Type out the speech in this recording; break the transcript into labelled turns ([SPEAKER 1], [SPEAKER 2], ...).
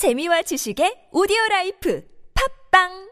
[SPEAKER 1] 재미와 지식의 오디오 라이프. 팝빵